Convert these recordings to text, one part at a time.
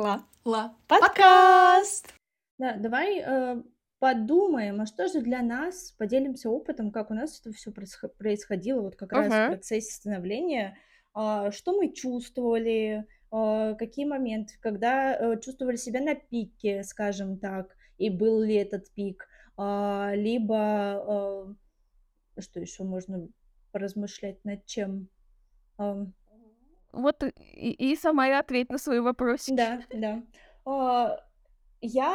Ла. Ла. Подкаст! Да, давай э, подумаем, а что же для нас, поделимся опытом, как у нас это все происходило, вот как раз в процессе становления, э, что мы чувствовали, э, какие моменты, когда э, чувствовали себя на пике, скажем так, и был ли этот пик, э, либо э, что еще можно поразмышлять над чем? Э, вот и, и сама и ответь на свой вопрос. Да, да. А, я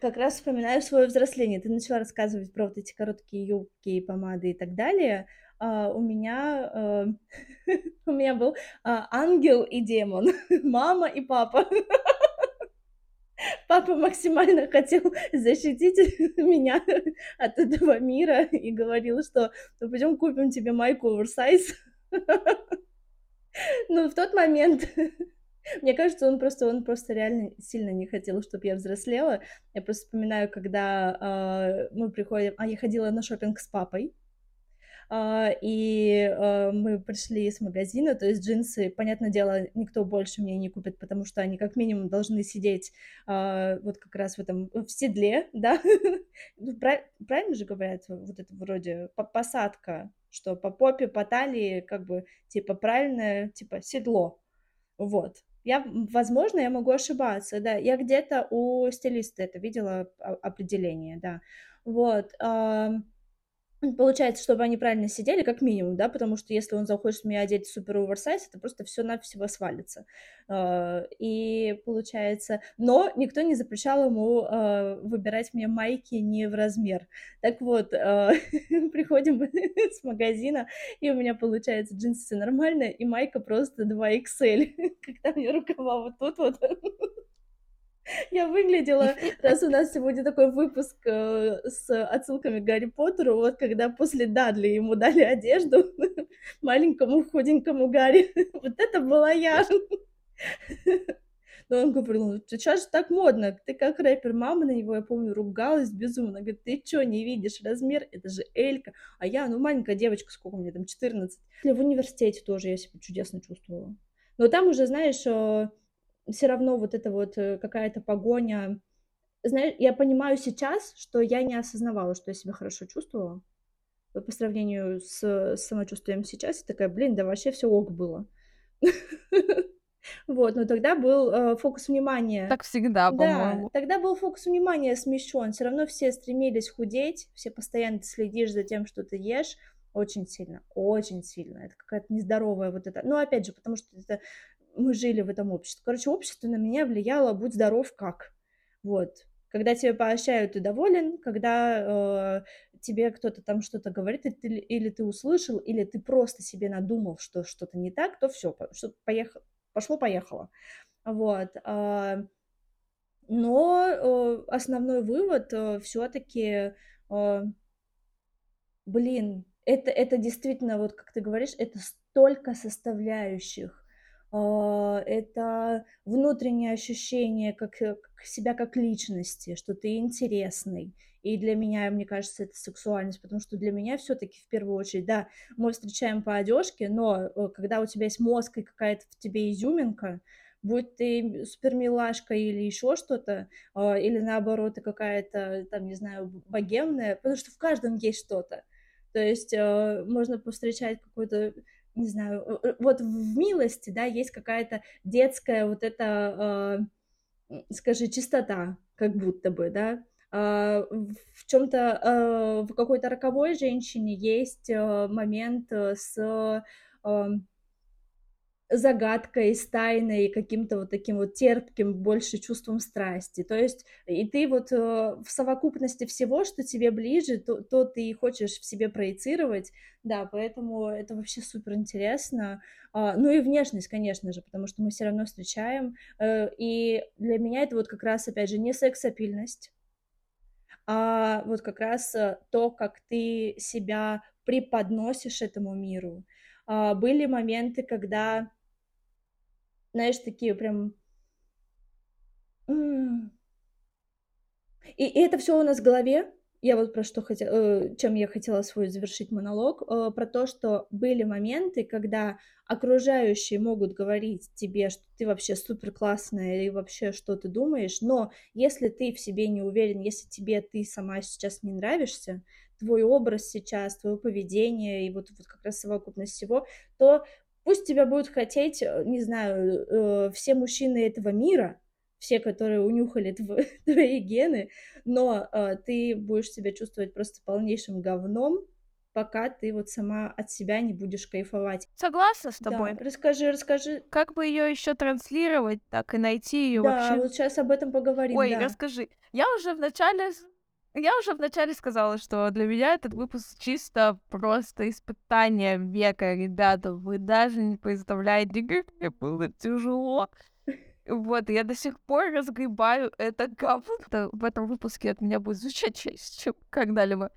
как раз вспоминаю свое взросление. Ты начала рассказывать про вот эти короткие юбки, помады и так далее. А, у меня а, у меня был а, ангел и демон, мама и папа. Папа максимально хотел защитить меня от этого мира и говорил, что ну, пойдем купим тебе майку оверсайз. Ну, в тот момент, мне кажется, он просто, он просто реально сильно не хотел, чтобы я взрослела. Я просто вспоминаю, когда э, мы приходим... А, я ходила на шопинг с папой, и uh, мы пришли из магазина, то есть джинсы, понятное дело, никто больше мне не купит, потому что они как минимум должны сидеть uh, вот как раз в этом, в седле, да, ну, правильно же говорят, вот это вроде посадка, что по попе, по талии, как бы, типа, правильное, типа, седло. Вот. Я, возможно, я могу ошибаться, да. Я где-то у стилиста это видела определение, да. Вот. Получается, чтобы они правильно сидели, как минимум, да, потому что если он захочет меня одеть супер оверсайз, это просто все на всего свалится. А, и получается, но никто не запрещал ему а, выбирать мне майки не в размер. Так вот, а, приходим с магазина, и у меня получается джинсы нормально, и майка просто 2XL, когда мне рукава вот тут вот я выглядела, раз у нас сегодня такой выпуск э, с отсылками к Гарри Поттеру, вот когда после Дадли ему дали одежду маленькому худенькому Гарри, вот это была я. Но он говорил, ну, сейчас же так модно, ты как рэпер, мама на него, я помню, ругалась безумно, говорит, ты что, не видишь размер, это же Элька, а я, ну, маленькая девочка, сколько мне там, 14. В университете тоже я себя чудесно чувствовала. Но там уже, знаешь, э, все равно вот это вот э, какая-то погоня. Знаешь, я понимаю сейчас, что я не осознавала, что я себя хорошо чувствовала. по сравнению с, с самочувствием сейчас, я такая, блин, да вообще все ок было. Вот, но тогда был э, фокус внимания. Так всегда, по-моему. Да, тогда был фокус внимания смещен. Все равно все стремились худеть, все постоянно следишь за тем, что ты ешь. Очень сильно, очень сильно. Это какая-то нездоровая вот это. Ну, опять же, потому что это мы жили в этом обществе. Короче, общество на меня влияло «будь здоров как». Вот. Когда тебя поощряют, ты доволен, когда э, тебе кто-то там что-то говорит, и ты, или ты услышал, или ты просто себе надумал, что что-то не так, то все, что поехало, пошло-поехало. Вот. Э, но э, основной вывод э, все-таки, э, блин, это, это действительно, вот как ты говоришь, это столько составляющих а, это внутреннее ощущение как, э, как себя как личности, что ты интересный. И для меня, мне кажется, это сексуальность, потому что для меня все-таки в первую очередь, да, мы встречаем по одежке, но э, когда у тебя есть мозг и какая-то в тебе изюминка, будь ты супермилашка или еще что-то, а, или наоборот, ты какая-то, там, не знаю, богемная, потому что в каждом есть что-то. То есть э, можно повстречать какой-то не знаю, вот в милости, да, есть какая-то детская вот эта, э, скажи, чистота, как будто бы, да, э, в чем-то, э, в какой-то роковой женщине есть э, момент с э, загадкой, с тайной, каким-то вот таким вот терпким, больше чувством страсти. То есть и ты вот э, в совокупности всего, что тебе ближе, то, то ты хочешь в себе проецировать, да, поэтому это вообще супер интересно. А, ну и внешность, конечно же, потому что мы все равно встречаем, э, и для меня это вот как раз, опять же, не сексапильность, а вот как раз э, то, как ты себя преподносишь этому миру. А, были моменты, когда знаешь, такие прям... И, и это все у нас в голове, я вот про что хотела, э, чем я хотела свой завершить монолог, э, про то, что были моменты, когда окружающие могут говорить тебе, что ты вообще супер классная и вообще что ты думаешь, но если ты в себе не уверен, если тебе ты сама сейчас не нравишься, твой образ сейчас, твое поведение и вот, вот как раз совокупность всего, то пусть тебя будут хотеть, э, не знаю, все мужчины этого мира, все, которые унюхали тв- твои гены, но э, ты будешь себя чувствовать просто полнейшим говном, пока ты вот сама от себя не будешь кайфовать. Согласна с тобой. Да, расскажи, расскажи. Как бы ее еще транслировать, так и найти ее да, вообще? вот сейчас об этом поговорим. Ой, да. расскажи. Я уже вначале я уже вначале сказала, что для меня этот выпуск чисто просто испытание века, ребята. Вы даже не представляете, как мне было тяжело. Вот, я до сих пор разгребаю это говно. В этом выпуске от меня будет звучать чаще, чем когда-либо.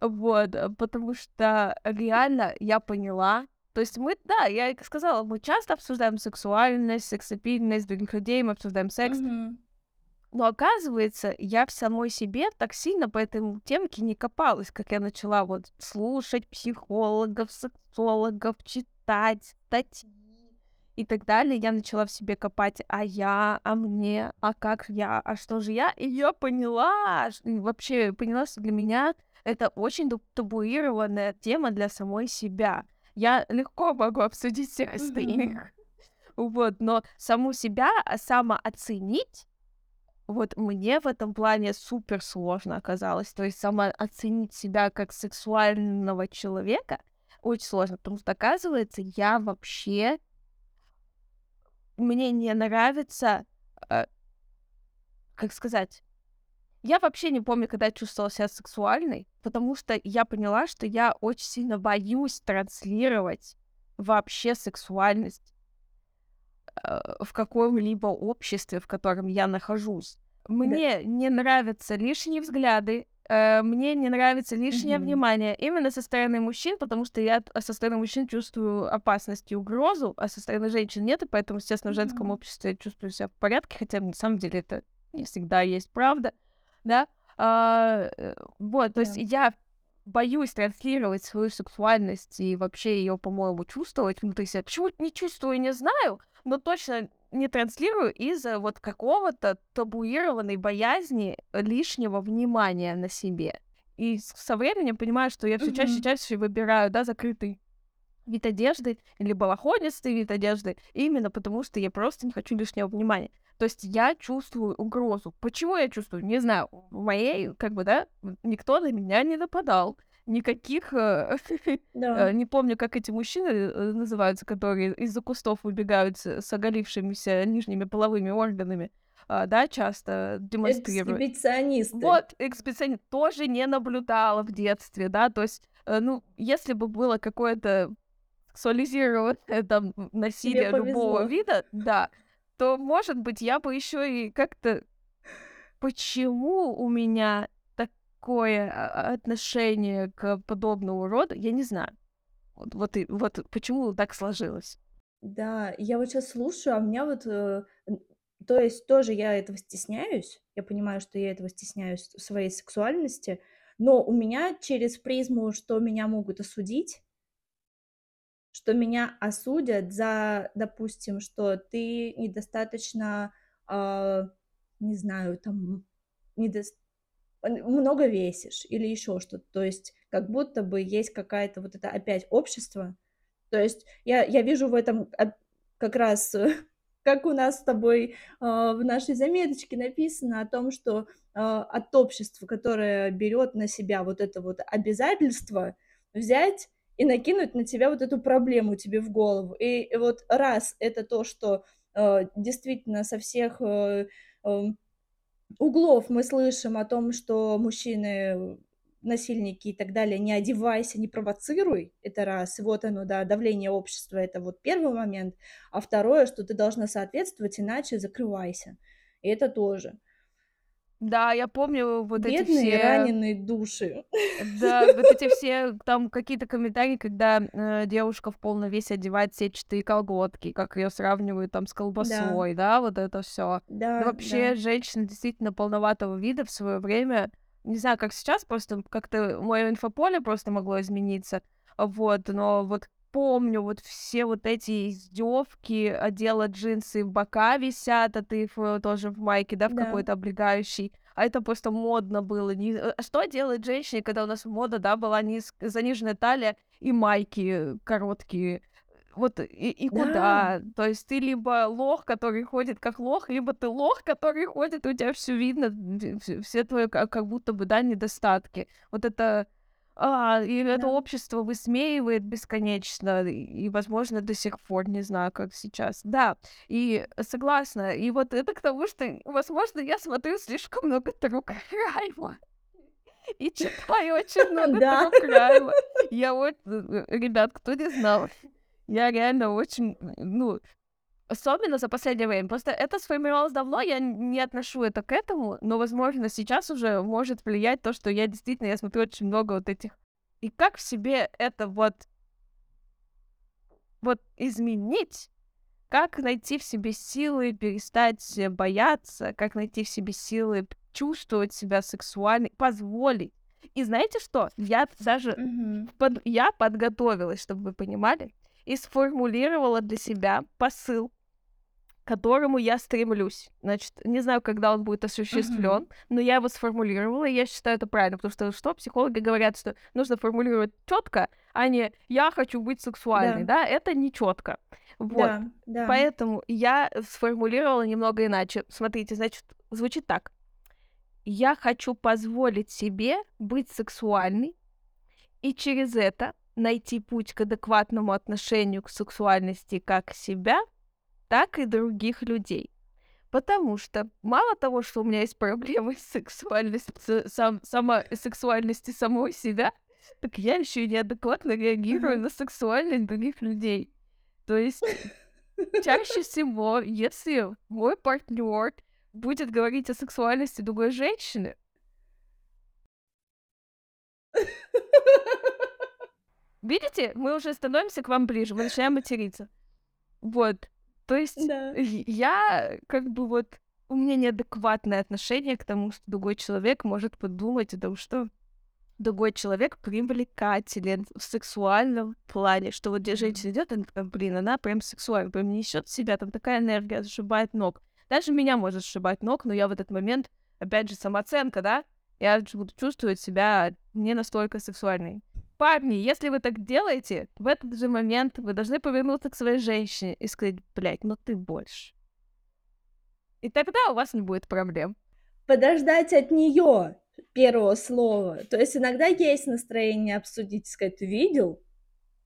Вот, э, потому что реально я поняла, то есть мы, да, я сказала, мы часто обсуждаем сексуальность, сексапильность других людей, мы обсуждаем секс. Mm-hmm. Но оказывается, я в самой себе так сильно по этой темке не копалась, как я начала вот слушать психологов, сексологов, читать статьи и так далее. Я начала в себе копать, а я, а мне, а как я, а что же я? И я поняла, вообще поняла, что для меня это очень табуированная тема для самой себя. Я легко могу обсудить всех остальных. Вот, но саму себя а, самооценить, вот мне в этом плане супер сложно оказалось. То есть самооценить себя как сексуального человека очень сложно, потому что, оказывается, я вообще мне не нравится, э, как сказать, я вообще не помню, когда я чувствовала себя сексуальной, потому что я поняла, что я очень сильно боюсь транслировать вообще сексуальность в каком-либо обществе, в котором я нахожусь. Мне да. не нравятся лишние взгляды, э, мне не нравится лишнее mm-hmm. внимание именно со стороны мужчин, потому что я со стороны мужчин чувствую опасность и угрозу, а со стороны женщин нет, и поэтому, естественно, в женском mm-hmm. обществе я чувствую себя в порядке, хотя на самом деле это не всегда есть правда, да. А, э, вот, то yeah. есть я боюсь транслировать свою сексуальность и вообще ее, по-моему, чувствовать внутри себя. Почему не чувствую, не знаю, но точно не транслирую из-за вот какого-то табуированной боязни лишнего внимания на себе. И со временем понимаю, что я все чаще и чаще выбираю, да, закрытый вид одежды или балахонистый вид одежды, именно потому что я просто не хочу лишнего внимания. То есть я чувствую угрозу. Почему я чувствую? Не знаю. В моей, как бы, да, никто на меня не нападал никаких, э, да. Э, не помню, как эти мужчины э, называются, которые из-за кустов выбегают с оголившимися нижними половыми органами, а, да, часто демонстрируют. Эксгибиционисты. Вот, эксгибиционист тоже не наблюдала в детстве, да, то есть, ну, если бы было какое-то сексуализированное там насилие любого вида, да, то, может быть, я бы еще и как-то почему у меня такое а, отношение к подобному роду, я не знаю. Вот, вот, и, вот почему так сложилось. Да, я вот сейчас слушаю, а у меня вот, э, то есть тоже я этого стесняюсь, я понимаю, что я этого стесняюсь в своей сексуальности, но у меня через призму, что меня могут осудить, что меня осудят за, допустим, что ты недостаточно, э, не знаю, там, недостаточно много весишь или еще что-то. То есть как будто бы есть какая-то вот это опять общество. То есть я, я вижу в этом как раз, как у нас с тобой э, в нашей заметочке написано о том, что э, от общества, которое берет на себя вот это вот обязательство, взять и накинуть на тебя вот эту проблему тебе в голову. И, вот раз это то, что э, действительно со всех э, э, углов мы слышим о том, что мужчины насильники и так далее, не одевайся, не провоцируй, это раз, вот оно, да, давление общества, это вот первый момент, а второе, что ты должна соответствовать, иначе закрывайся, и это тоже. Да, я помню вот Бедные эти все... раненые души. Да, вот эти все там какие-то комментарии, когда э, девушка в полном весе одевает сетчатые колготки, как ее сравнивают там с колбасой, да, да вот это все. Да, вообще да. женщина действительно полноватого вида в свое время не знаю, как сейчас, просто как-то мое инфополе просто могло измениться, вот, но вот помню вот все вот эти издевки, одела джинсы в бока висят, а ты в, тоже в майке, да, в Да. какой-то облегающий. А это просто модно было. Не... э, Что делать женщине, когда у нас мода, да, была низ... заниженная талия и майки короткие? Вот и, и Да. куда? То есть ты либо лох, который ходит как лох, либо ты лох, который ходит, у тебя все видно, все твои как будто бы, да, недостатки. Вот это а, и это Да. общество высмеивает бесконечно, и, возможно, до сих пор, не знаю, как сейчас. Да, и согласна. И вот это к тому, что, возможно, я смотрю слишком много True Crime. И читаю очень много Да. Crime. Я вот, э, ребят, кто не знал, я реально очень, ну, Особенно за последнее время. Просто это сформировалось давно, я не отношу это к этому, но, возможно, сейчас уже может влиять то, что я действительно, я смотрю очень много вот этих... И как в себе это вот... Вот изменить, как найти в себе силы перестать э, бояться, как найти в себе силы чувствовать себя сексуальной, позволить. И знаете что? Я даже Мгм. под- я подготовилась, чтобы вы понимали, и сформулировала для себя посыл, которому я стремлюсь. Значит, не знаю, когда он будет осуществлен, но я его сформулировала, и я считаю это правильно, потому что что психологи говорят, что нужно формулировать четко, а не я хочу быть сексуальной, да, это не четко. Вот. Да, да. Поэтому я сформулировала немного иначе. Смотрите, значит, звучит так. Я хочу позволить себе быть сексуальной и через это найти путь к адекватному отношению к сексуальности как себя, так и других людей. Потому что мало того, что у меня есть проблемы с сексуальностью, сам, сама, сексуальности самой себя, так я еще и неадекватно реагирую на сексуальность других людей. То есть чаще всего, если мой партнер будет говорить о сексуальности другой женщины, видите, мы уже становимся к вам ближе, мы начинаем материться. Вот. То есть Да. я как бы вот у меня неадекватное отношение к тому, что другой человек может подумать о том, что другой человек привлекателен в сексуальном плане, что вот где женщина идет, она блин, она прям сексуальна, прям несет себя, там такая энергия, сшибает ног. Даже меня может сшибать ног, но я в этот момент, опять же, самооценка, да, я буду чувствовать себя не настолько сексуальной. Парни, если вы так делаете, в этот же момент вы должны повернуться к своей женщине и сказать, блядь, ну ты больше. И тогда у вас не будет проблем. Подождать от нее первого слова. То есть иногда есть настроение обсудить, сказать, ты видел?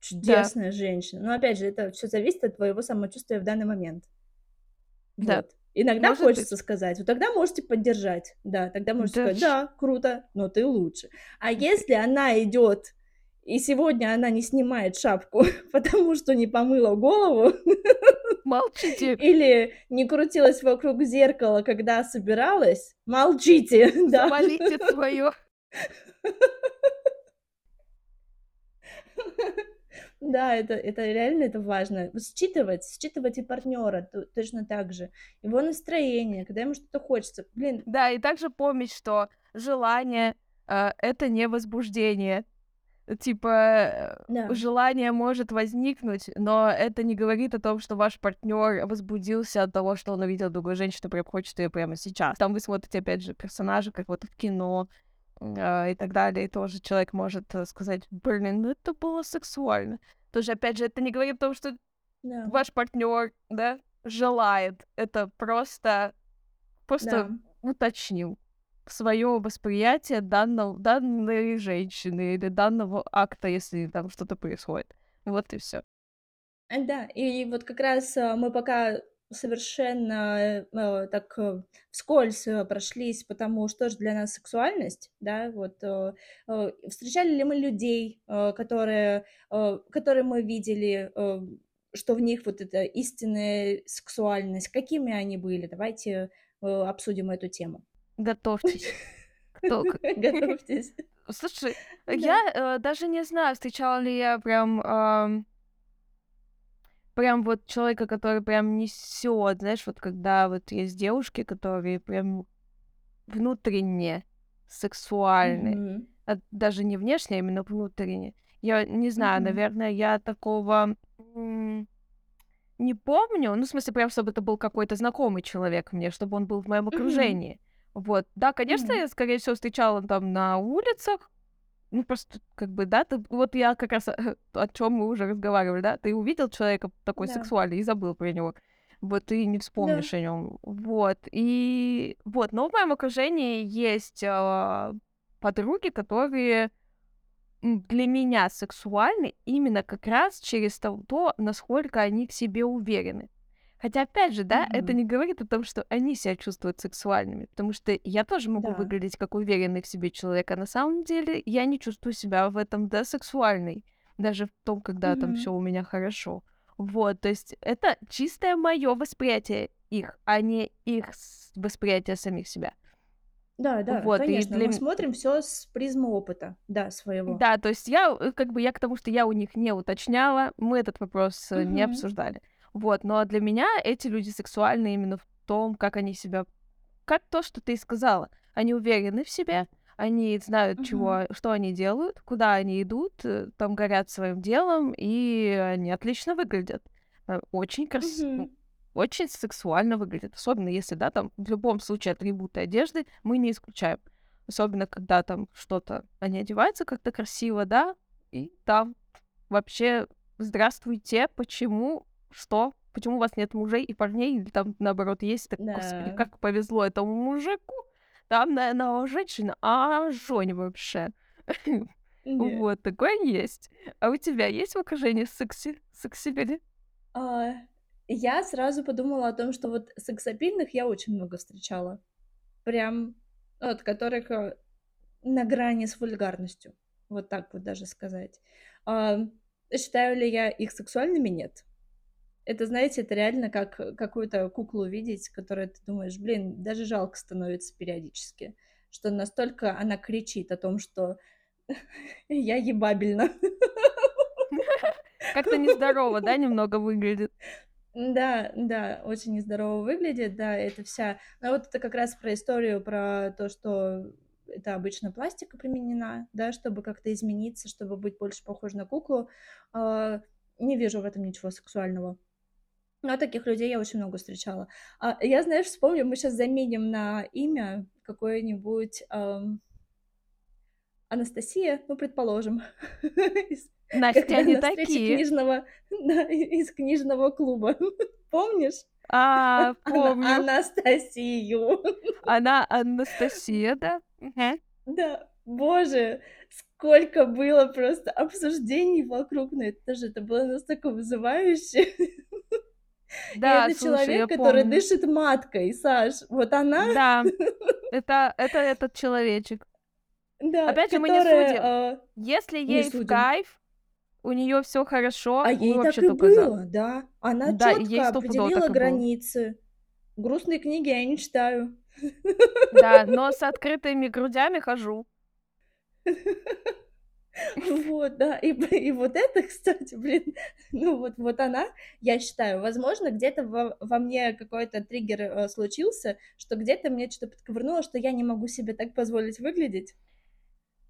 Чудесная женщина. Но опять же, это все зависит от твоего самочувствия в данный момент. Да. Вот. Иногда Может хочется сказать, вот тогда можете поддержать, да, тогда можете Да. сказать, да, круто, но ты лучше. А если она идет и сегодня она не снимает шапку, потому что не помыла голову, Молчите. или не крутилась вокруг зеркала, когда собиралась, молчите, да. Завалите свое. Да, это, это реально это важно. Считывать, считывать и партнера точно так же. Его настроение, когда ему что-то хочется. Блин, Да, и также помнить, что желание э, это не возбуждение. Типа, э, Да. желание может возникнуть, но это не говорит о том, что ваш партнер возбудился от того, что он увидел другую женщину, прям хочет ее прямо сейчас. Там вы смотрите, опять же, персонажа, как вот в кино э, и так далее, и тоже человек может э, сказать, блин, ну это было сексуально. Тоже, опять же, это не говорит о том, что да. ваш партнер, да, желает. Это просто, просто Да. уточнил свое восприятие данного, данной женщины или данного акта, если там что-то происходит. Вот и все. Э, Да, и вот как раз а, мы пока совершенно э, э, так э, вскользь э, прошлись, потому что же для нас сексуальность, да, вот э, э, встречали ли мы людей, э, которые, э, которые мы видели, э, что в них вот эта истинная сексуальность, какими они были, давайте э, обсудим эту тему. Готовьтесь. Кто... Готовьтесь. Слушай, Да. я э, даже не знаю, встречала ли я прям... Прям вот человека, который прям несет, знаешь, вот когда вот есть девушки, которые прям внутренне сексуальный. Мгм. А даже не внешне, а именно внутренне. Я не знаю, наверное, я такого м, не помню. Ну, в смысле, прям, чтобы это был какой-то знакомый человек мне, чтобы он был в моем окружении. Вот. Да, конечно, Мгм. я, скорее всего, встречала там на улицах. Ну, просто, как бы, да, ты, вот я как раз о чем мы уже разговаривали, да, ты увидел человека такой Да. сексуальный и забыл про него. Вот, ты не Да. вспомнишь о нем. Вот. И вот, но в моем окружении есть а, подруги, которые для меня сексуальны именно как раз через то, насколько они в себе уверены. Хотя, опять же, да, это Мгм. не говорит о том, что они себя чувствуют сексуальными, потому что я тоже могу Да. выглядеть как уверенный в себе человек, а на самом деле я не чувствую себя в этом, да, сексуальной, даже в том, когда там Мгм. все у меня хорошо. Вот, то есть это чистое мое восприятие их, а не их восприятие самих себя. Да, да, Вот, и конечно, для мы смотрим все с призмы опыта, да, своего. Да, то есть я, э, как бы, я к тому, что я у них не уточняла, мы этот вопрос э, не обсуждали. Вот, но для меня эти люди сексуальны именно в том, как они себя... Как то, что ты сказала. Они уверены в себе, они знают, Мгм. чего, что они делают, куда они идут, э, там горят своим делом, и они отлично выглядят. Э, Очень красиво, Мгм. очень сексуально выглядят. Особенно если, да, там в любом случае атрибуты одежды мы не исключаем. Особенно, когда там что-то, они одеваются как-то красиво, да, и там вообще здравствуйте, почему, что, почему у вас нет мужей и парней, или там наоборот есть, так, господи, Да. как повезло этому мужику, там, наверное, женщина, а Жень вообще. Вот, такое есть. А у тебя есть в окружении секси, секси люди? А, я сразу подумала о том, что вот сексапильных я очень много встречала. Прям, от которых э, на грани с вульгарностью. Вот так вот даже сказать. А, считаю ли я их сексуальными? Нет. Это, знаете, это реально как какую-то куклу видеть, которая ты думаешь, блин, даже жалко становится периодически, что настолько она кричит о том, что я ебабельна. Как-то нездорово, да, немного выглядит. Да, да, очень нездорово выглядит, да, это вся... Ну, вот это как раз про историю, про то, что это обычно пластика применена, да, чтобы как-то измениться, чтобы быть больше похож на куклу. А, Не вижу в этом ничего сексуального. Но таких людей я очень много встречала. А, я, знаешь, вспомню, мы сейчас заменим на имя какое-нибудь ам, Анастасия, ну, предположим, Настя, они такие. книжного, да, из книжного клуба. Помнишь? А, помню. Анастасию. Она Анастасия, да? Мгм. Да, боже, сколько было просто обсуждений вокруг, но это тоже это было настолько вызывающе. Да, и это слушай, человек, который помню. дышит маткой, Саш. Вот она, Да, это, это этот человечек. да, Опять же, мы не судим. а, Если ей в судим. кайф, у нее все хорошо, а ей так и только за. было, да. Она Да, четко определила и было. границы. Грустные книги я не читаю. Да, но с открытыми грудями хожу. Вот, да, и, и вот это, кстати, блин, ну вот, вот она, я считаю, возможно, где-то во, во мне какой-то триггер э, случился, что где-то мне что-то подковырнуло, что я не могу себе так позволить выглядеть.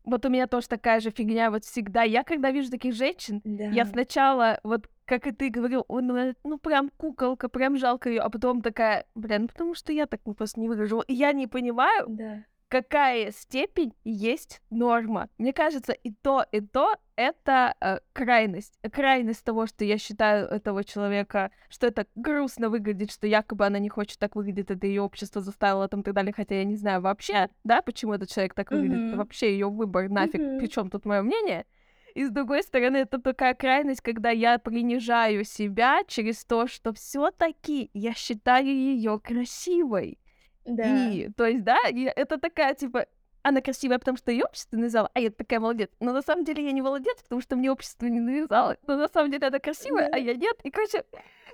Вот у меня тоже такая же фигня вот всегда. Я когда вижу таких женщин, я Да. сначала, вот как и ты говорил, «Ой, ну, э, ну прям куколка, прям жалко ее, а потом такая, блин, ну потому что я так просто не выгляжу. И я не понимаю, Да. Какая степень есть норма. Мне кажется, и то, и то это э, крайность. Крайность того, что я считаю этого человека, что это грустно выглядит, что якобы она не хочет так выглядеть, это ее общество заставило там и так далее, хотя я не знаю вообще, да, почему этот человек так выглядит, это Мгм. вообще ее выбор, нафиг, Мгм. причем тут мое мнение. И с другой стороны, это такая крайность, когда я принижаю себя через то, что все-таки я считаю ее красивой. Да. И, то есть, да, и это такая, типа, она красивая, потому что ее общество навязало, а я такая молодец. Но на самом деле я не молодец, потому что мне общество не навязало. Но на самом деле она красивая, Да. а я нет. И, короче,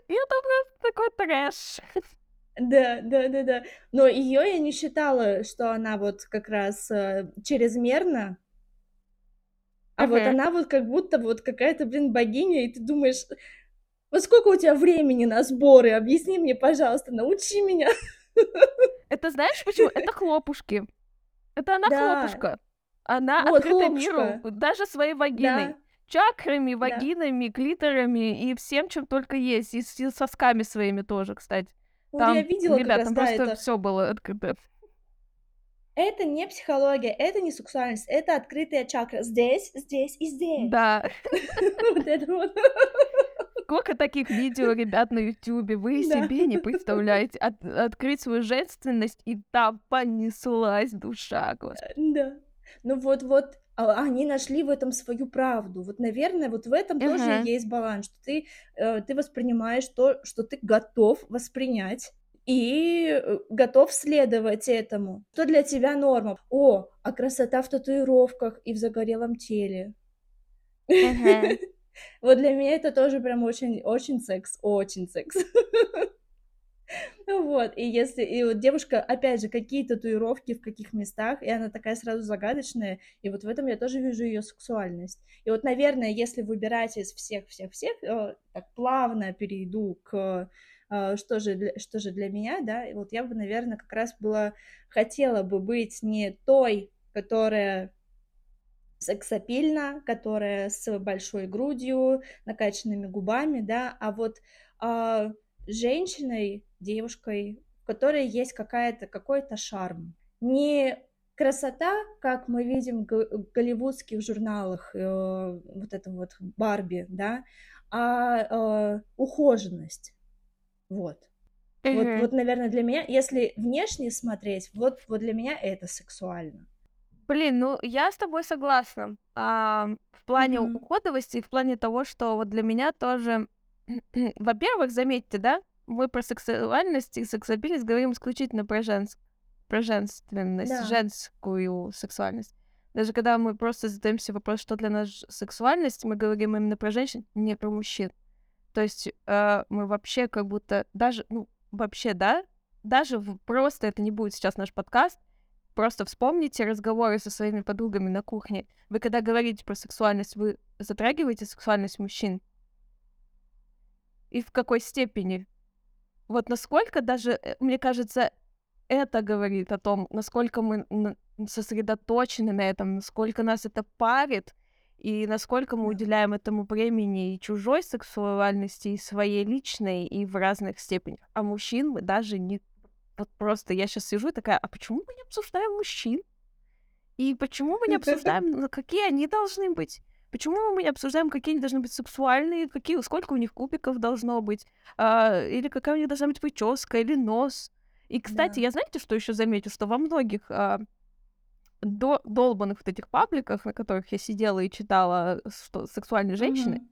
и это просто такой трэш. Да, да, да, да. Но ее я не считала, что она вот как раз э, чрезмерно, а вот Мгм. она вот как будто вот какая-то, блин, богиня, и ты думаешь, вот сколько у тебя времени на сборы? Объясни мне, пожалуйста, научи меня. Это знаешь почему? Это хлопушки. Это она Да. хлопушка. Она Вот, открыта миру, хлопушка. даже своей вагиной. Да. Чакрами, Да. вагинами, клиторами и всем, чем только есть. И с и сосками своими тоже, кстати. Вот Там, я видела как ребят, раз, там да, просто это. все было открыто. Это не психология, это не сексуальность, это открытая чакра. Здесь, здесь и здесь. Да. Вот это вот. Сколько таких видео, ребят, на Ютубе, вы себе не представляете. От- открыть свою женственность, и там понеслась душа, господи. Да. Ну вот, вот, а, они нашли в этом свою правду. Вот, наверное, вот в этом тоже Мгм. и есть баланс, что ты, э, ты воспринимаешь то, что ты готов воспринять, и э, готов следовать этому. Что для тебя норма? О, а красота в татуировках и в загорелом теле. Мгм. Вот для меня это тоже прям очень, очень секс, очень секс. Вот, и если, и вот девушка, опять же, какие татуировки, в каких местах, и она такая сразу загадочная, и вот в этом я тоже вижу ее сексуальность. И вот, наверное, если выбирать из всех-всех-всех, э, так плавно перейду к э, что же, для, что же для меня, да, и вот я бы, наверное, как раз была, хотела бы быть не той, которая сексапильна, которая с большой грудью, накачанными губами, да, а вот а, женщиной, девушкой, в которой есть какая-то, какой-то шарм. Не красота, как мы видим в го- в голливудских журналах, э, вот это вот Барби, да, а э, ухоженность. Вот. Вот, вот, наверное, для меня, если внешне смотреть, вот, вот для меня это сексуально. Блин, ну я с тобой согласна. А, в плане Мгм. уходовости и в плане того, что вот для меня тоже... Во-первых, заметьте, да, мы про сексуальность и сексапильность говорим исключительно про, женск... про женственность, Да. женскую сексуальность. Даже когда мы просто задаемся вопрос, что для нас ж- сексуальность, мы говорим именно про женщин, не про мужчин. То есть э, мы вообще как будто даже, ну, вообще, да, даже в- просто это не будет сейчас наш подкаст, просто вспомните разговоры со своими подругами на кухне. Вы когда говорите про сексуальность, вы затрагиваете сексуальность мужчин? И в какой степени? Вот насколько даже, э, мне кажется, это говорит о том, насколько мы сосредоточены на этом, насколько нас это парит, и насколько мы уделяем этому времени и чужой сексуальности, и своей личной, и в разных степенях. А мужчин мы даже не... Вот просто я сейчас сижу и такая, а почему мы не обсуждаем мужчин? И почему мы не обсуждаем, ну, какие они должны быть? Почему мы не обсуждаем, какие они должны быть сексуальные, какие, сколько у них кубиков должно быть, а, или какая у них должна быть прическа, или нос. И, кстати, Да. я знаете, что еще заметила, что во многих а, до, долбанных вот этих пабликах, на которых я сидела и читала, что сексуальные женщины, Мгм.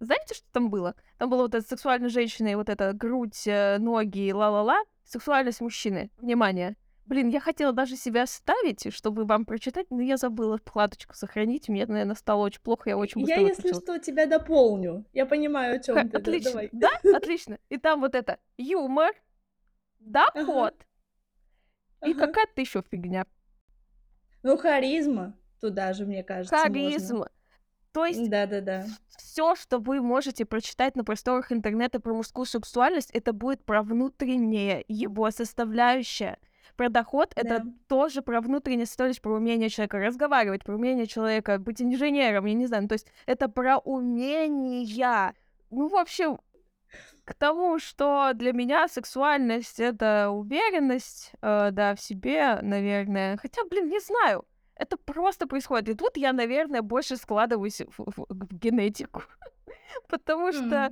знаете, что там было? Там была вот эта сексуальная женщина и вот эта грудь, э, ноги, ла-ла-ла. Сексуальность мужчины. Внимание. Блин, я хотела даже себя ставить, чтобы вам прочитать, но я забыла вкладочку сохранить. Мне, наверное, стало очень плохо, я очень быстро Я, если выключила. что, тебя дополню. Я понимаю, о чем ты. Отлично. Давай. Да, отлично. И там вот это юмор, доход и Ага. какая-то еще фигня. Ну, харизма туда же, мне кажется, можно. То есть Да-да-да. все, что вы можете прочитать на просторах интернета про мужскую сексуальность, это будет про внутреннее его составляющее. Про доход это Да. тоже про внутреннее составляющее, про умение человека разговаривать, про умение человека быть инженером, я не знаю. Ну, то есть это про умения. Ну, в общем, к тому, что для меня сексуальность это уверенность, э, да, в себе, наверное. Хотя, блин, не знаю. Это просто происходит. И тут я, наверное, больше складываюсь в, в- в генетику. Потому что,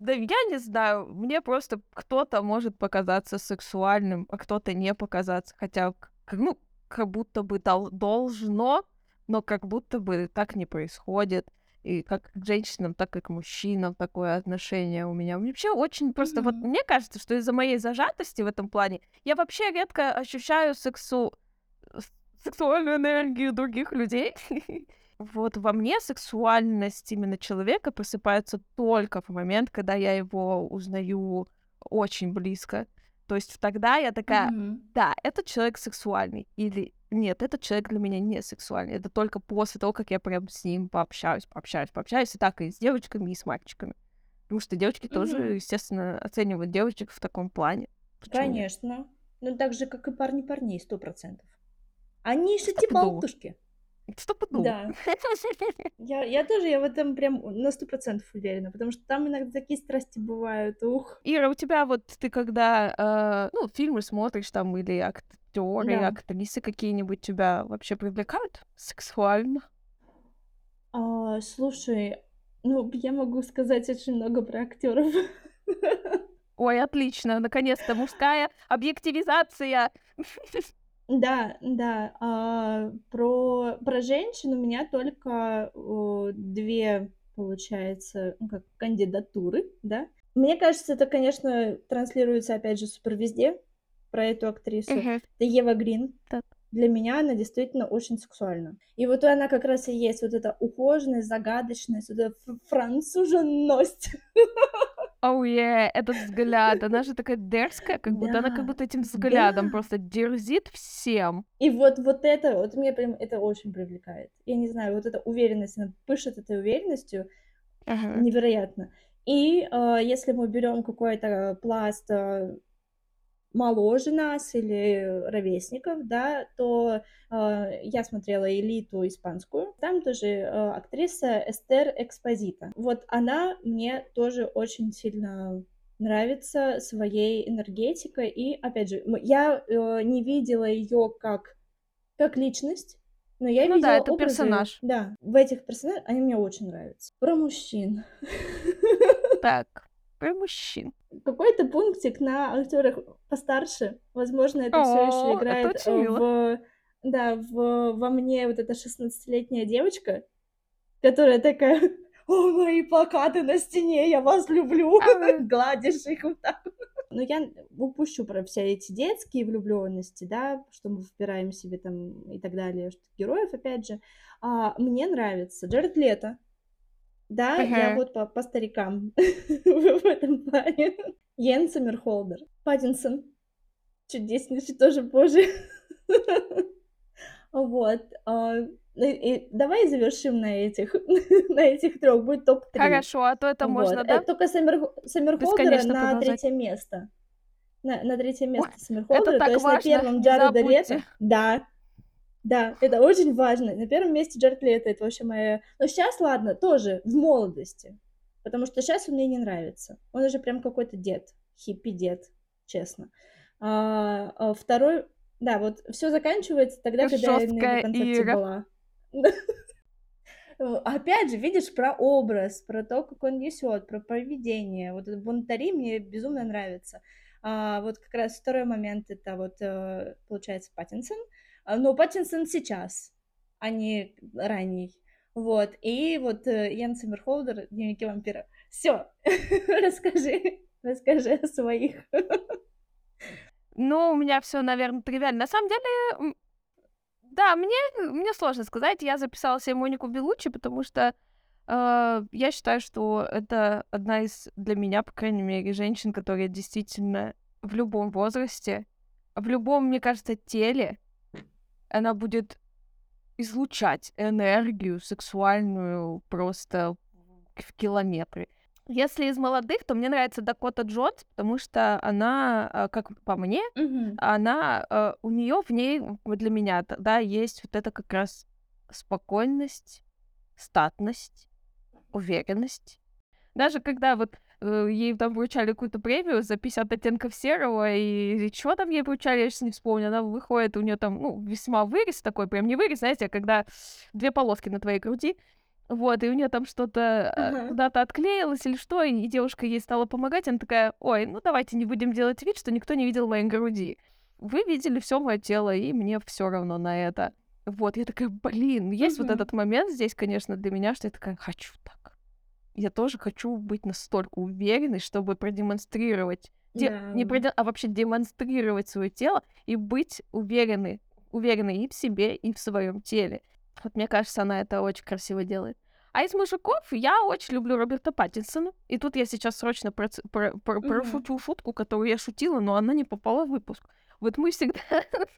да, я не знаю, мне просто кто-то может показаться сексуальным, а кто-то не показаться. Хотя, ну, как будто бы дол- должно, но как будто бы так не происходит. И как к женщинам, так и к мужчинам такое отношение у меня. Мне вообще очень просто... Вот мне кажется, что из-за моей зажатости в этом плане я вообще редко ощущаю сексу... сексуальную энергию других людей. Вот во мне сексуальность именно человека просыпается только в момент, когда я его узнаю очень близко. То есть тогда я такая, Мгм. да, этот человек сексуальный. Или нет, этот человек для меня не сексуальный. Это только после того, как я прям с ним пообщаюсь, пообщаюсь, пообщаюсь. И так и с девочками, и с мальчиками. Потому что девочки тоже, Мгм. естественно, оценивают девочек в таком плане. Почему? Конечно. Ну, так же, как и парни парней, сто процентов. Они же типа болтушки. Стопудово. Да. Я, я тоже, я в этом прям на сто процентов уверена, потому что там иногда такие страсти бывают, ух. Ира, у тебя вот ты когда, э, ну, фильмы смотришь там или актеры, Да. актрисы какие-нибудь тебя вообще привлекают сексуально? А, слушай, ну, я могу сказать очень много про актеров. Ой, отлично, наконец-то мужская объективизация. Да, да. а, про, про женщин у меня только о, две, получается, ну, как кандидатуры, да. Мне кажется, это, конечно, транслируется, опять же, супер везде про эту актрису. Мгм. Это Ева Грин. Так. Для меня она действительно очень сексуальна. И вот она как раз и есть вот эта ухоженность, загадочность, вот эта француженность. Оу, е, этот взгляд, она же такая дерзкая, как будто она как будто этим взглядом да. просто дерзит всем. И вот, вот это, вот мне прям это очень привлекает. Я не знаю, вот эта уверенность, она пышет этой уверенностью, Ага. невероятно. И э, если мы берем какой-то пласт э, моложе нас или ровесников, да, то э, я смотрела элиту испанскую. Там тоже э, актриса Эстер Экспозита. Вот она мне тоже очень сильно нравится своей энергетикой. И опять же, я э, не видела ее как, как личность. Но я Ну видела да, это образы, персонаж. Да, в этих персонажах они мне очень нравятся. Про мужчин. Так, про мужчин. Какой-то пунктик на актерах постарше. Возможно, это все еще играет в да, в, во мне вот эта 16-летняя девочка, которая такая, о, мои плакаты на стене, я вас люблю, Ага. гладишь их вот так. Но я упущу про все эти детские влюбленности, да, что мы выбираем себе там и так далее, что героев, опять же. А, мне нравится Джаред Лето. Да, я Ага. вот по, по старикам в этом плане. Йен Сомерхолдер. Паттинсон. Чудеснейший тоже позже. Вот. а, и- давай завершим на этих, на этих трех. Будет топ-3. Хорошо, а то это Вот. можно, да? Только Сомер... Сомерхолдера Бесконечно на третье место. На, на третье место так То есть на первом Джареда. Лето. Да. Да, это очень важно. На первом месте Джаред Лето. Это вообще моя... Но сейчас, ладно, тоже в молодости. Потому что сейчас он мне не нравится. Он уже прям какой-то дед. Хиппи-дед, честно. А, а второй... Да, вот все заканчивается тогда, когда я на его концерте Ира. была. Опять же, видишь, про образ, про то, как он несет, про поведение. Вот это бунтари мне безумно нравится. А, вот как раз второй момент это вот, э, получается, Паттинсон. А, Но Паттинсон сейчас, а не ранний. Вот. И вот э, Ян Сомерхолдер, дневники вампира. Все, расскажи, расскажи о своих. Ну, у меня все, наверное, тривиально. На самом деле, да, мне, мне сложно сказать. Я записала себе Монику Белуччи, потому что э, я считаю, что это одна из, для меня, по крайней мере, женщин, которая действительно в любом возрасте, в любом, мне кажется, теле, она будет излучать энергию сексуальную просто в километры. Если из молодых, то мне нравится Дакота Джонс, потому что она, э, как по мне, Мгм. она, э, у нее в ней, для меня, да, есть вот это как раз спокойность, статность, уверенность. Даже когда вот ей там вручали какую-то премию за 50 оттенков серого, и что там ей вручали, я сейчас не вспомню, она выходит, у нее там, ну, весьма вырез такой, прям не вырез, знаете, а когда две полоски на твоей груди, вот, и у нее там что-то э, Ага. куда-то отклеилось или что, и девушка ей стала помогать, она такая, ой, ну давайте не будем делать вид, что никто не видел моей груди. Вы видели все мое тело, и мне все равно на это. Вот, я такая, блин, есть вот Мгм. этот момент здесь, конечно, для меня, что я такая, хочу так. Я тоже хочу быть настолько уверенной, чтобы продемонстрировать, де- не Да. проде- а вообще демонстрировать свое тело и быть уверенной, уверенной и в себе, и в своем теле. Вот мне кажется, она это очень красиво делает. А из мужиков я очень люблю Роберта Паттинсона. И тут я сейчас срочно проц- про- про- Мгм. прошучу шутку, которую я шутила, но она не попала в выпуск. Вот мы всегда...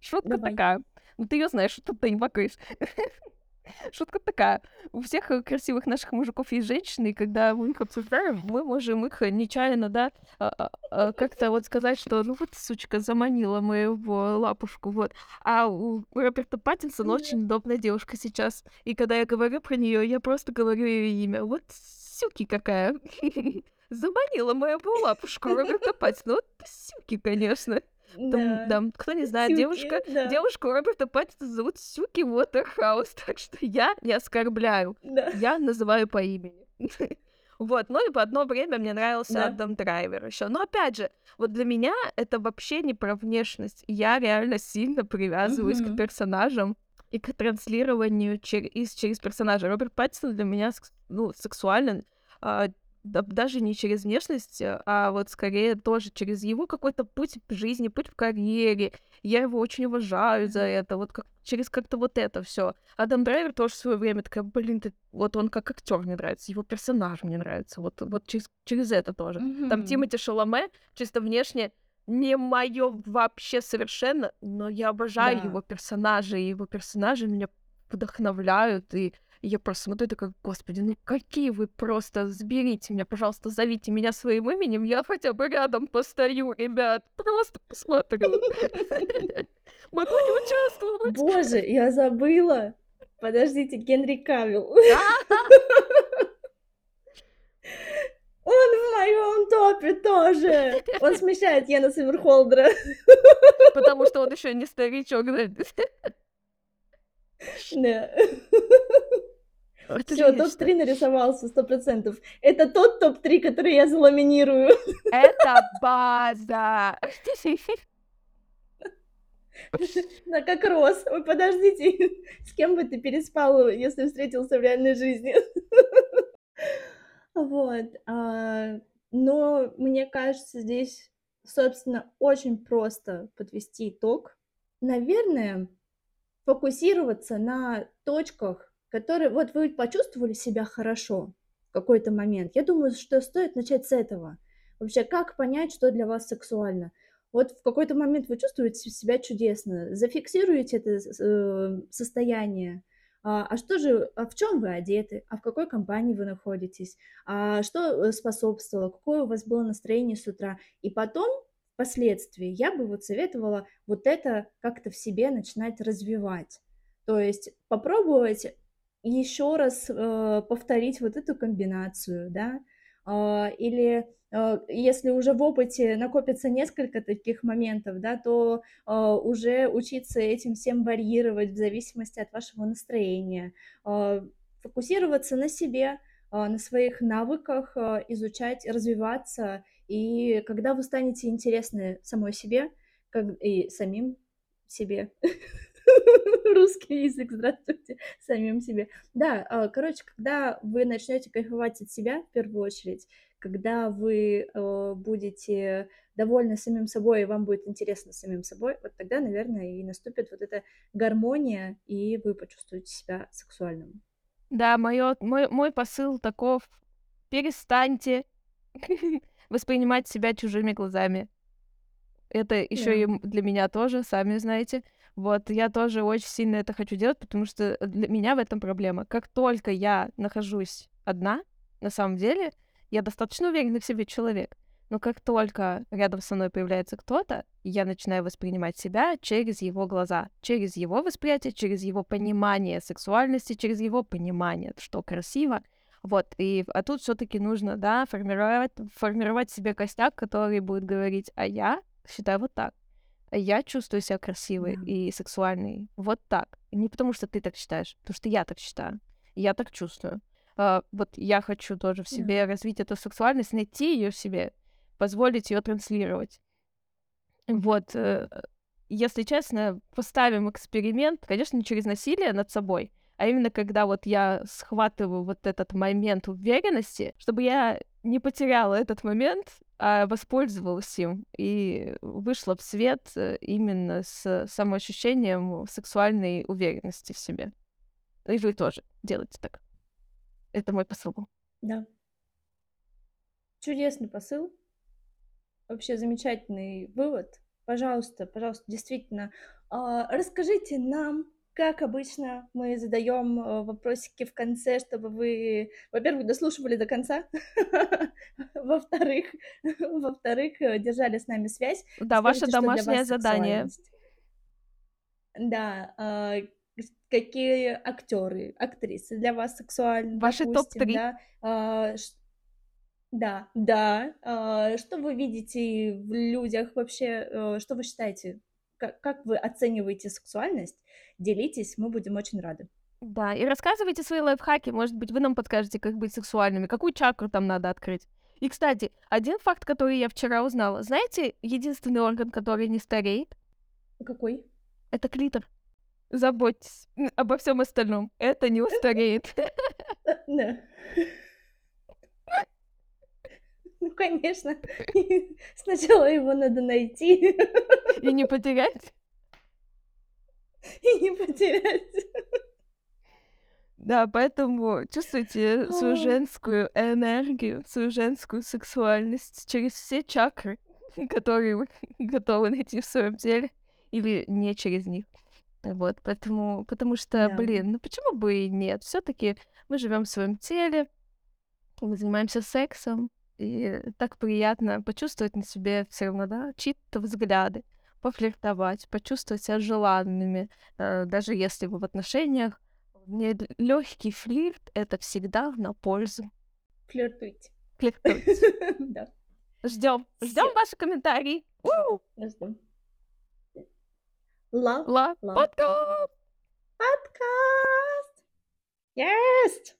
Шутка Давай. такая. Ну ты ее знаешь, что ты не покрышь. Шутка такая. У всех э, красивых наших мужиков есть женщины, и когда мы их обсуждаем, мы можем их нечаянно, да, а, а, а, как-то вот сказать, что ну вот, сучка, заманила моего лапушку, вот. А у Роберта Паттинсона очень удобная девушка сейчас. И когда я говорю про нее, я просто говорю ее имя. Вот сюки какая. Заманила моего лапушку Роберта Паттинсона. Вот сюки, конечно. Там, да, кто не знает, Сюки, девушка, да. девушку Роберта Паттинсона зовут Сюки Уотерхаус, так что я не оскорбляю, да. я называю по имени. Вот, ну и в одно время мне нравился да. Адам Драйвер еще. Но опять же, вот для меня это вообще не про внешность. Я реально сильно привязываюсь mm-hmm. к персонажам и к транслированию через, через персонажа. Роберт Паттинсон для меня ну, сексуален а, даже не через внешность, э, а вот скорее тоже через его какой-то путь в жизни, путь в карьере. Я его очень уважаю за это, вот как, через как-то вот это все. Адам Драйвер тоже в свое время такая, блин, ты, вот он как актер мне нравится, его персонаж мне нравится, вот, вот через, через это тоже. Mm-hmm. Там Тимати Шаломе чисто внешне не мое вообще совершенно, но я обожаю да. его персонажи, и его персонажи меня вдохновляют, и и я просто смотрю, такая, господи, ну какие вы просто, заберите меня, пожалуйста, зовите меня своим именем, я хотя бы рядом постою, ребят, просто посмотрю. Могу не участвовать. Боже, я забыла. Подождите, Генри Кавилл. Он в моем топе тоже. Он смещает Яна Симмерхолдера. Потому что он еще не старичок, да? Да. Все, топ-3 нарисовался, сто процентов. Это тот топ-3, который я заламинирую. Это база. Да, как Рос. Ой, подождите, с кем бы ты переспал, если встретился в реальной жизни? Вот. А, но мне кажется, здесь, собственно, очень просто подвести итог. Наверное, фокусироваться на точках, которые... Вот вы почувствовали себя хорошо в какой-то момент. Я думаю, что стоит начать с этого. Вообще, как понять, что для вас сексуально? Вот в какой-то момент вы чувствуете себя чудесно, зафиксируете это э, состояние, а, а что же, а в чем вы одеты, а в какой компании вы находитесь, а что способствовало, какое у вас было настроение с утра, и потом впоследствии я бы вот советовала вот это как-то в себе начинать развивать. То есть попробовать еще раз э, повторить вот эту комбинацию, да, э, или э, если уже в опыте накопится несколько таких моментов, да, то э, уже учиться этим всем варьировать в зависимости от вашего настроения, э, фокусироваться на себе, э, на своих навыках, изучать, развиваться, и когда вы станете интересны самой себе как, и самим себе, русский язык, здравствуйте, самим себе. Да, а, короче, когда вы начнете кайфовать от себя в первую очередь, когда вы э, будете довольны самим собой, и вам будет интересно самим собой, вот тогда, наверное, и наступит вот эта гармония, и вы почувствуете себя сексуальным. Да, моё, мой, мой посыл таков. Перестаньте воспринимать себя чужими глазами. Это еще yeah. и для меня тоже, сами знаете. Вот, я тоже очень сильно это хочу делать, потому что для меня в этом проблема. Как только я нахожусь одна, на самом деле, я достаточно уверенный в себе человек. Но как только рядом со мной появляется кто-то, я начинаю воспринимать себя через его глаза, через его восприятие, через его понимание сексуальности, через его понимание, что красиво. Вот, и а тут все-таки нужно, да, формировать, формировать себе костяк, который будет говорить, а я считаю вот так я чувствую себя красивой да. и сексуальной вот так. Не потому что ты так считаешь, потому что я так считаю. Я так чувствую. Uh, вот я хочу тоже в себе да. развить эту сексуальность, найти ее в себе, позволить ее транслировать. Вот, uh, если честно, поставим эксперимент, конечно, не через насилие над собой, а именно когда вот я схватываю вот этот момент уверенности, чтобы я не потеряла этот момент а воспользовалась им и вышла в свет э, именно с самоощущением сексуальной уверенности в себе. И вы тоже делайте так. Это мой посыл. Да. Чудесный посыл. Вообще замечательный вывод. Пожалуйста, пожалуйста, действительно, э, расскажите нам, как обычно, мы задаем э, вопросики в конце, чтобы вы, во-первых, дослушивали до конца, во-вторых, во-вторых, э, держали с нами связь. Да, ваше домашнее задание. Да, с- какие актеры, актрисы для вас сексуальны, Ваши допустим, топ-3. да, да, да, что вы видите в людях вообще, э, что вы считаете, как, как вы оцениваете сексуальность? Делитесь, мы будем очень рады. Да, и рассказывайте свои лайфхаки, может быть, вы нам подскажете, как быть сексуальными, какую чакру там надо открыть. И, кстати, один факт, который я вчера узнала. Знаете, единственный орган, который не стареет, Какой? это клитор. Заботьтесь обо всем остальном. Это не устареет. Да. Ну, конечно. Сначала его надо найти И не потерять. и не потерять. Да, поэтому чувствуйте свою женскую энергию, свою женскую сексуальность через все чакры, которые вы готовы найти в своем теле, или не через них. Вот, поэтому, потому что, Да. блин, ну почему бы и нет? Все-таки мы живем в своем теле, мы занимаемся сексом, и так приятно почувствовать на себе все равно, да, чьи-то взгляды, пофлиртовать, почувствовать себя желанными, э, даже если вы в отношениях. Легкий флирт это всегда на пользу. Флиртуйте. Флиртуйте. Да, Ждем, ждем ваши комментарии. Ждем. Ла, Ла. подкаст! подкаст. Есть!